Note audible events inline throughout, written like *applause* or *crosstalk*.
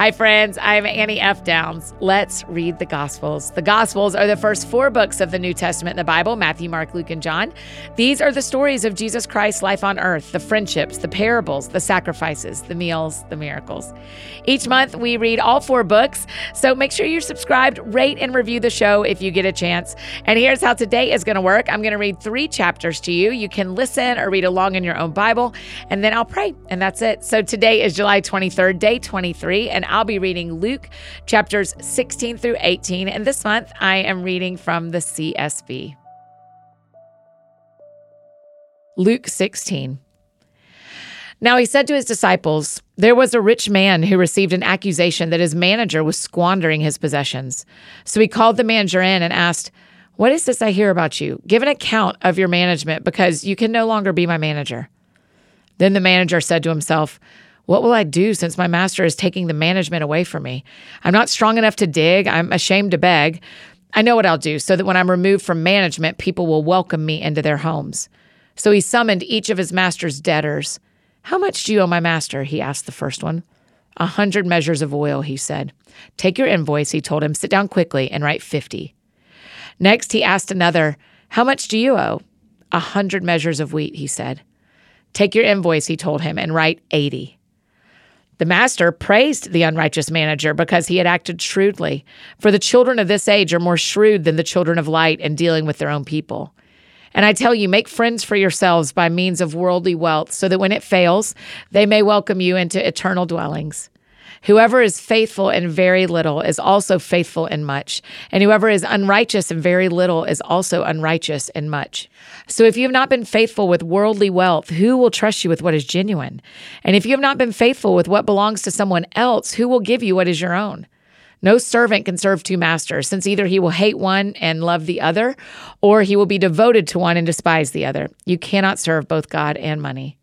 Hi, friends. I'm Annie F. Downs. Let's read the Gospels. The Gospels are the first four books of the New Testament in the Bible Matthew, Mark, Luke, and John. These are the stories of Jesus Christ's life on earth the friendships, the parables, the sacrifices, the meals, the miracles. Each month, we read all four books. So make sure you're subscribed, rate, and review the show if you get a chance. And here's how today is going to work I'm going to read three chapters to you. You can listen or read along in your own Bible, and then I'll pray, and that's it. So today is July 23rd, day 23, and I'll be reading Luke chapters 16 through 18. And this month, I am reading from the CSB. Luke 16. Now he said to his disciples, There was a rich man who received an accusation that his manager was squandering his possessions. So he called the manager in and asked, What is this I hear about you? Give an account of your management because you can no longer be my manager. Then the manager said to himself, what will I do since my master is taking the management away from me? I'm not strong enough to dig. I'm ashamed to beg. I know what I'll do so that when I'm removed from management, people will welcome me into their homes. So he summoned each of his master's debtors. How much do you owe my master? He asked the first one. A hundred measures of oil, he said. Take your invoice, he told him. Sit down quickly and write fifty. Next, he asked another, How much do you owe? A hundred measures of wheat, he said. Take your invoice, he told him, and write eighty. The master praised the unrighteous manager because he had acted shrewdly. For the children of this age are more shrewd than the children of light in dealing with their own people. And I tell you, make friends for yourselves by means of worldly wealth, so that when it fails, they may welcome you into eternal dwellings. Whoever is faithful in very little is also faithful in much, and whoever is unrighteous in very little is also unrighteous in much. So if you have not been faithful with worldly wealth, who will trust you with what is genuine? And if you have not been faithful with what belongs to someone else, who will give you what is your own? No servant can serve two masters, since either he will hate one and love the other, or he will be devoted to one and despise the other. You cannot serve both God and money.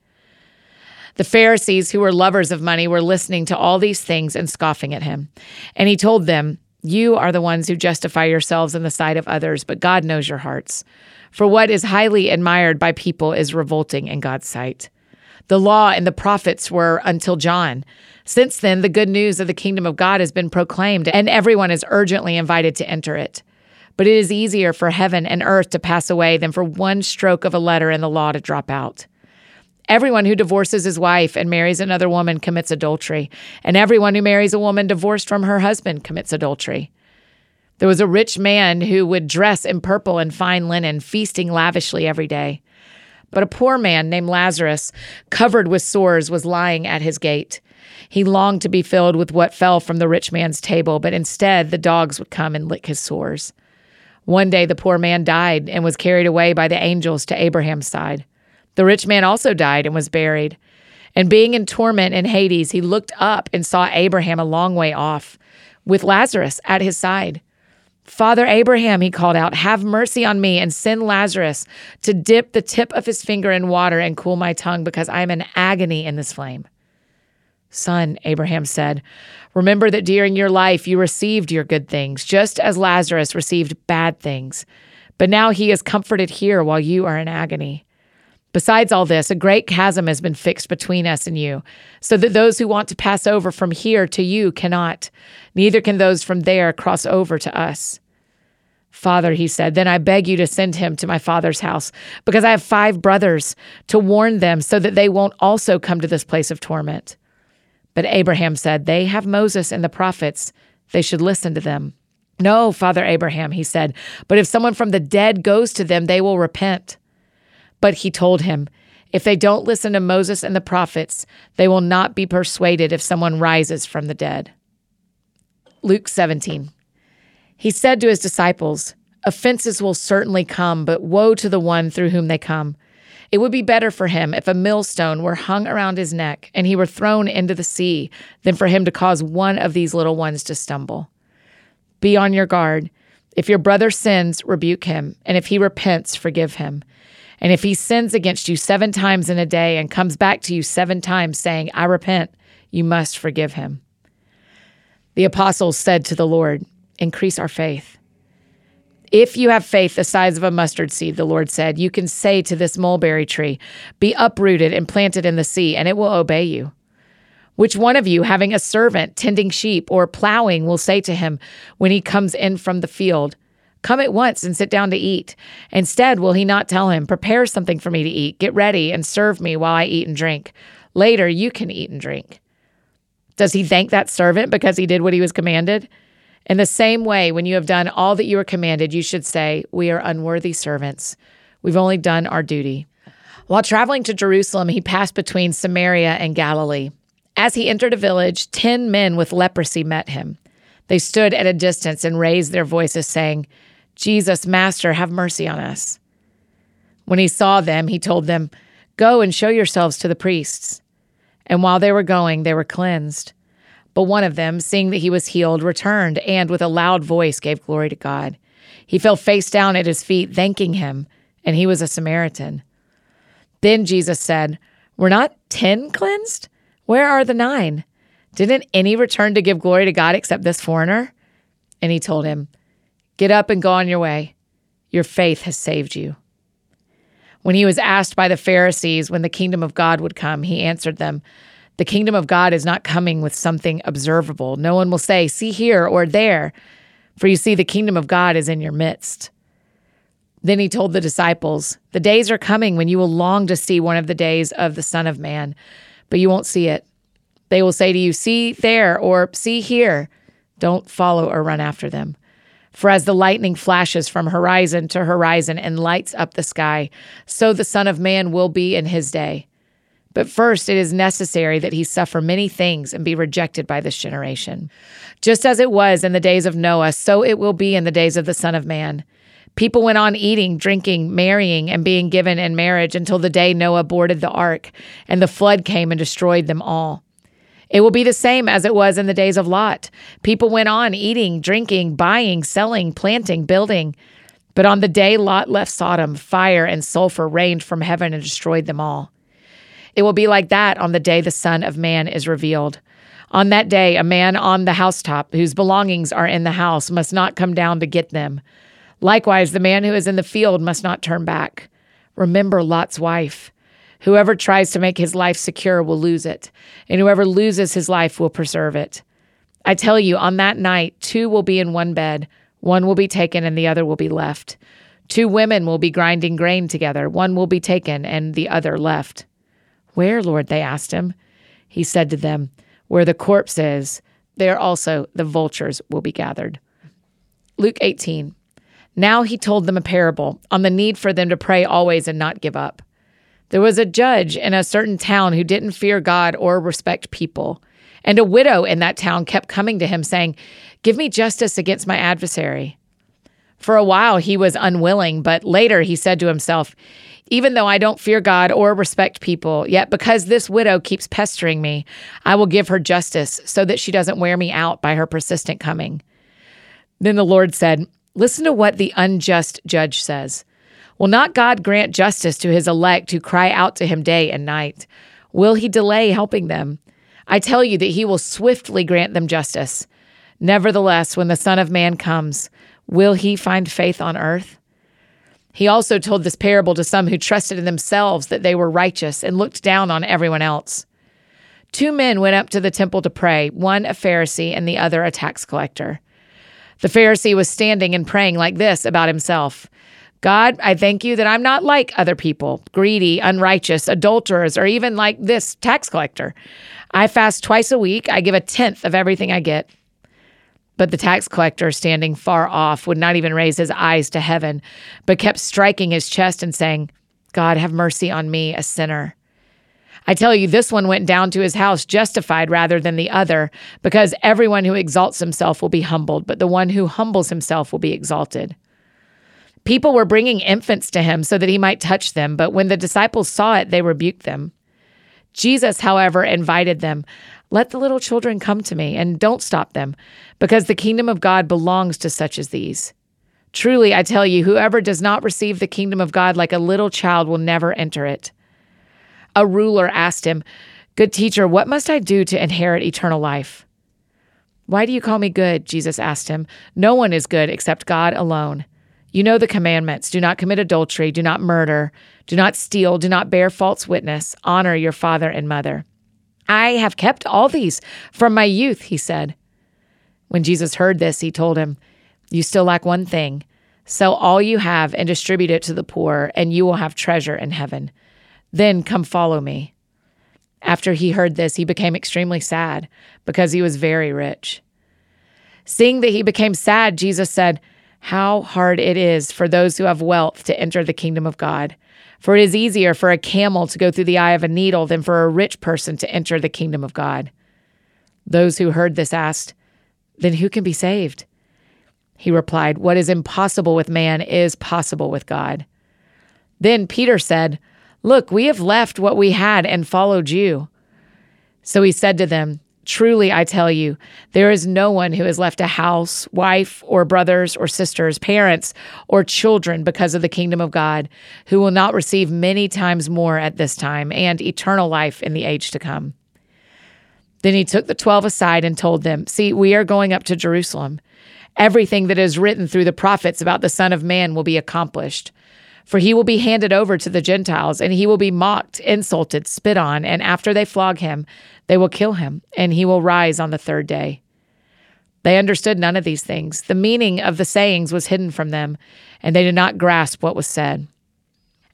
The Pharisees, who were lovers of money, were listening to all these things and scoffing at him. And he told them, You are the ones who justify yourselves in the sight of others, but God knows your hearts. For what is highly admired by people is revolting in God's sight. The law and the prophets were until John. Since then, the good news of the kingdom of God has been proclaimed, and everyone is urgently invited to enter it. But it is easier for heaven and earth to pass away than for one stroke of a letter in the law to drop out. Everyone who divorces his wife and marries another woman commits adultery, and everyone who marries a woman divorced from her husband commits adultery. There was a rich man who would dress in purple and fine linen, feasting lavishly every day. But a poor man named Lazarus, covered with sores, was lying at his gate. He longed to be filled with what fell from the rich man's table, but instead the dogs would come and lick his sores. One day the poor man died and was carried away by the angels to Abraham's side. The rich man also died and was buried. And being in torment in Hades, he looked up and saw Abraham a long way off, with Lazarus at his side. Father Abraham, he called out, have mercy on me and send Lazarus to dip the tip of his finger in water and cool my tongue because I am in agony in this flame. Son, Abraham said, remember that during your life you received your good things, just as Lazarus received bad things. But now he is comforted here while you are in agony. Besides all this, a great chasm has been fixed between us and you, so that those who want to pass over from here to you cannot, neither can those from there cross over to us. Father, he said, then I beg you to send him to my father's house, because I have five brothers, to warn them so that they won't also come to this place of torment. But Abraham said, They have Moses and the prophets. They should listen to them. No, Father Abraham, he said, but if someone from the dead goes to them, they will repent. But he told him, If they don't listen to Moses and the prophets, they will not be persuaded if someone rises from the dead. Luke 17. He said to his disciples, Offenses will certainly come, but woe to the one through whom they come. It would be better for him if a millstone were hung around his neck and he were thrown into the sea than for him to cause one of these little ones to stumble. Be on your guard. If your brother sins, rebuke him, and if he repents, forgive him. And if he sins against you seven times in a day and comes back to you seven times saying, I repent, you must forgive him. The apostles said to the Lord, Increase our faith. If you have faith the size of a mustard seed, the Lord said, you can say to this mulberry tree, Be uprooted and planted in the sea, and it will obey you. Which one of you, having a servant tending sheep or plowing, will say to him when he comes in from the field, Come at once and sit down to eat? Instead, will he not tell him, Prepare something for me to eat, get ready, and serve me while I eat and drink? Later, you can eat and drink. Does he thank that servant because he did what he was commanded? In the same way, when you have done all that you were commanded, you should say, We are unworthy servants. We've only done our duty. While traveling to Jerusalem, he passed between Samaria and Galilee. As he entered a village, ten men with leprosy met him. They stood at a distance and raised their voices, saying, Jesus, Master, have mercy on us. When he saw them, he told them, Go and show yourselves to the priests. And while they were going, they were cleansed. But one of them, seeing that he was healed, returned and with a loud voice gave glory to God. He fell face down at his feet, thanking him, and he was a Samaritan. Then Jesus said, Were not ten cleansed? Where are the nine? Didn't any return to give glory to God except this foreigner? And he told him, Get up and go on your way. Your faith has saved you. When he was asked by the Pharisees when the kingdom of God would come, he answered them, The kingdom of God is not coming with something observable. No one will say, See here or there, for you see, the kingdom of God is in your midst. Then he told the disciples, The days are coming when you will long to see one of the days of the Son of Man but you won't see it. They will say to you, See there, or see here. Don't follow or run after them. For as the lightning flashes from horizon to horizon and lights up the sky, so the Son of Man will be in his day. But first, it is necessary that he suffer many things and be rejected by this generation. Just as it was in the days of Noah, so it will be in the days of the Son of Man. People went on eating, drinking, marrying, and being given in marriage until the day Noah boarded the ark, and the flood came and destroyed them all. It will be the same as it was in the days of Lot. People went on eating, drinking, buying, selling, planting, building. But on the day Lot left Sodom, fire and sulfur rained from heaven and destroyed them all. It will be like that on the day the Son of Man is revealed. On that day, a man on the housetop whose belongings are in the house must not come down to get them. Likewise, the man who is in the field must not turn back. Remember Lot's wife. Whoever tries to make his life secure will lose it, and whoever loses his life will preserve it. I tell you, on that night, two will be in one bed, one will be taken and the other will be left. Two women will be grinding grain together, one will be taken and the other left. Where, Lord? they asked him. He said to them, Where the corpse is, there also the vultures will be gathered. Luke 18. Now he told them a parable on the need for them to pray always and not give up. There was a judge in a certain town who didn't fear God or respect people. And a widow in that town kept coming to him saying, Give me justice against my adversary. For a while he was unwilling, but later he said to himself, Even though I don't fear God or respect people, yet because this widow keeps pestering me, I will give her justice so that she doesn't wear me out by her persistent coming. Then the Lord said, Listen to what the unjust judge says. Will not God grant justice to his elect who cry out to him day and night? Will he delay helping them? I tell you that he will swiftly grant them justice. Nevertheless, when the Son of Man comes, will he find faith on earth? He also told this parable to some who trusted in themselves that they were righteous and looked down on everyone else. Two men went up to the temple to pray, one a Pharisee and the other a tax collector. The Pharisee was standing and praying like this about himself God, I thank you that I'm not like other people, greedy, unrighteous, adulterers, or even like this tax collector. I fast twice a week. I give a tenth of everything I get. But the tax collector, standing far off, would not even raise his eyes to heaven, but kept striking his chest and saying, God, have mercy on me, a sinner. I tell you, this one went down to his house justified rather than the other, because everyone who exalts himself will be humbled, but the one who humbles himself will be exalted. People were bringing infants to him so that he might touch them, but when the disciples saw it, they rebuked them. Jesus, however, invited them. Let the little children come to me, and don't stop them, because the kingdom of God belongs to such as these. Truly, I tell you, whoever does not receive the kingdom of God like a little child will never enter it a ruler asked him, Good teacher, what must I do to inherit eternal life? Why do you call me good? Jesus asked him. No one is good except God alone. You know the commandments do not commit adultery, do not murder, do not steal, do not bear false witness, honor your father and mother. I have kept all these from my youth, he said. When Jesus heard this, he told him, You still lack one thing. Sell all you have and distribute it to the poor, and you will have treasure in heaven. Then come follow me. After he heard this, he became extremely sad because he was very rich. Seeing that he became sad, Jesus said, How hard it is for those who have wealth to enter the kingdom of God. For it is easier for a camel to go through the eye of a needle than for a rich person to enter the kingdom of God. Those who heard this asked, Then who can be saved? He replied, What is impossible with man is possible with God. Then Peter said, Look, we have left what we had and followed you. So he said to them, Truly, I tell you, there is no one who has left a house, wife, or brothers, or sisters, parents, or children because of the kingdom of God, who will not receive many times more at this time and eternal life in the age to come. Then he took the twelve aside and told them, See, we are going up to Jerusalem. Everything that is written through the prophets about the Son of Man will be accomplished. For he will be handed over to the Gentiles, and he will be mocked, insulted, spit on, and after they flog him, they will kill him, and he will rise on the third day. They understood none of these things. The meaning of the sayings was hidden from them, and they did not grasp what was said.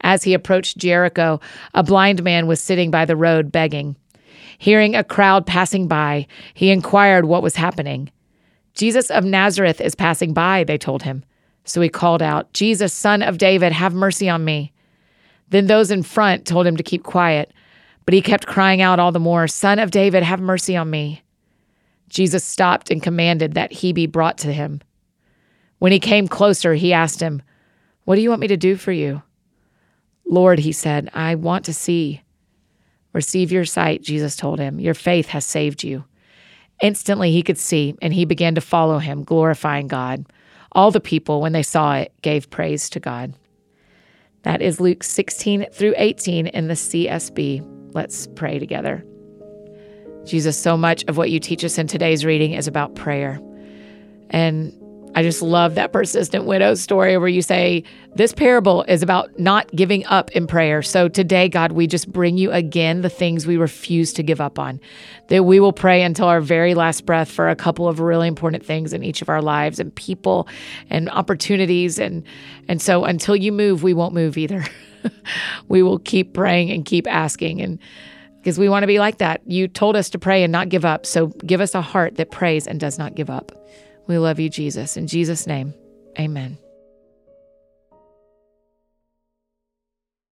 As he approached Jericho, a blind man was sitting by the road begging. Hearing a crowd passing by, he inquired what was happening. Jesus of Nazareth is passing by, they told him. So he called out, Jesus, son of David, have mercy on me. Then those in front told him to keep quiet, but he kept crying out all the more, Son of David, have mercy on me. Jesus stopped and commanded that he be brought to him. When he came closer, he asked him, What do you want me to do for you? Lord, he said, I want to see. Receive your sight, Jesus told him. Your faith has saved you. Instantly he could see, and he began to follow him, glorifying God. All the people, when they saw it, gave praise to God. That is Luke 16 through 18 in the CSB. Let's pray together. Jesus, so much of what you teach us in today's reading is about prayer. And I just love that persistent widow story where you say, This parable is about not giving up in prayer. So today, God, we just bring you again the things we refuse to give up on. That we will pray until our very last breath for a couple of really important things in each of our lives and people and opportunities. And, and so until you move, we won't move either. *laughs* we will keep praying and keep asking. And because we want to be like that. You told us to pray and not give up. So give us a heart that prays and does not give up. We love you, Jesus. In Jesus' name, amen.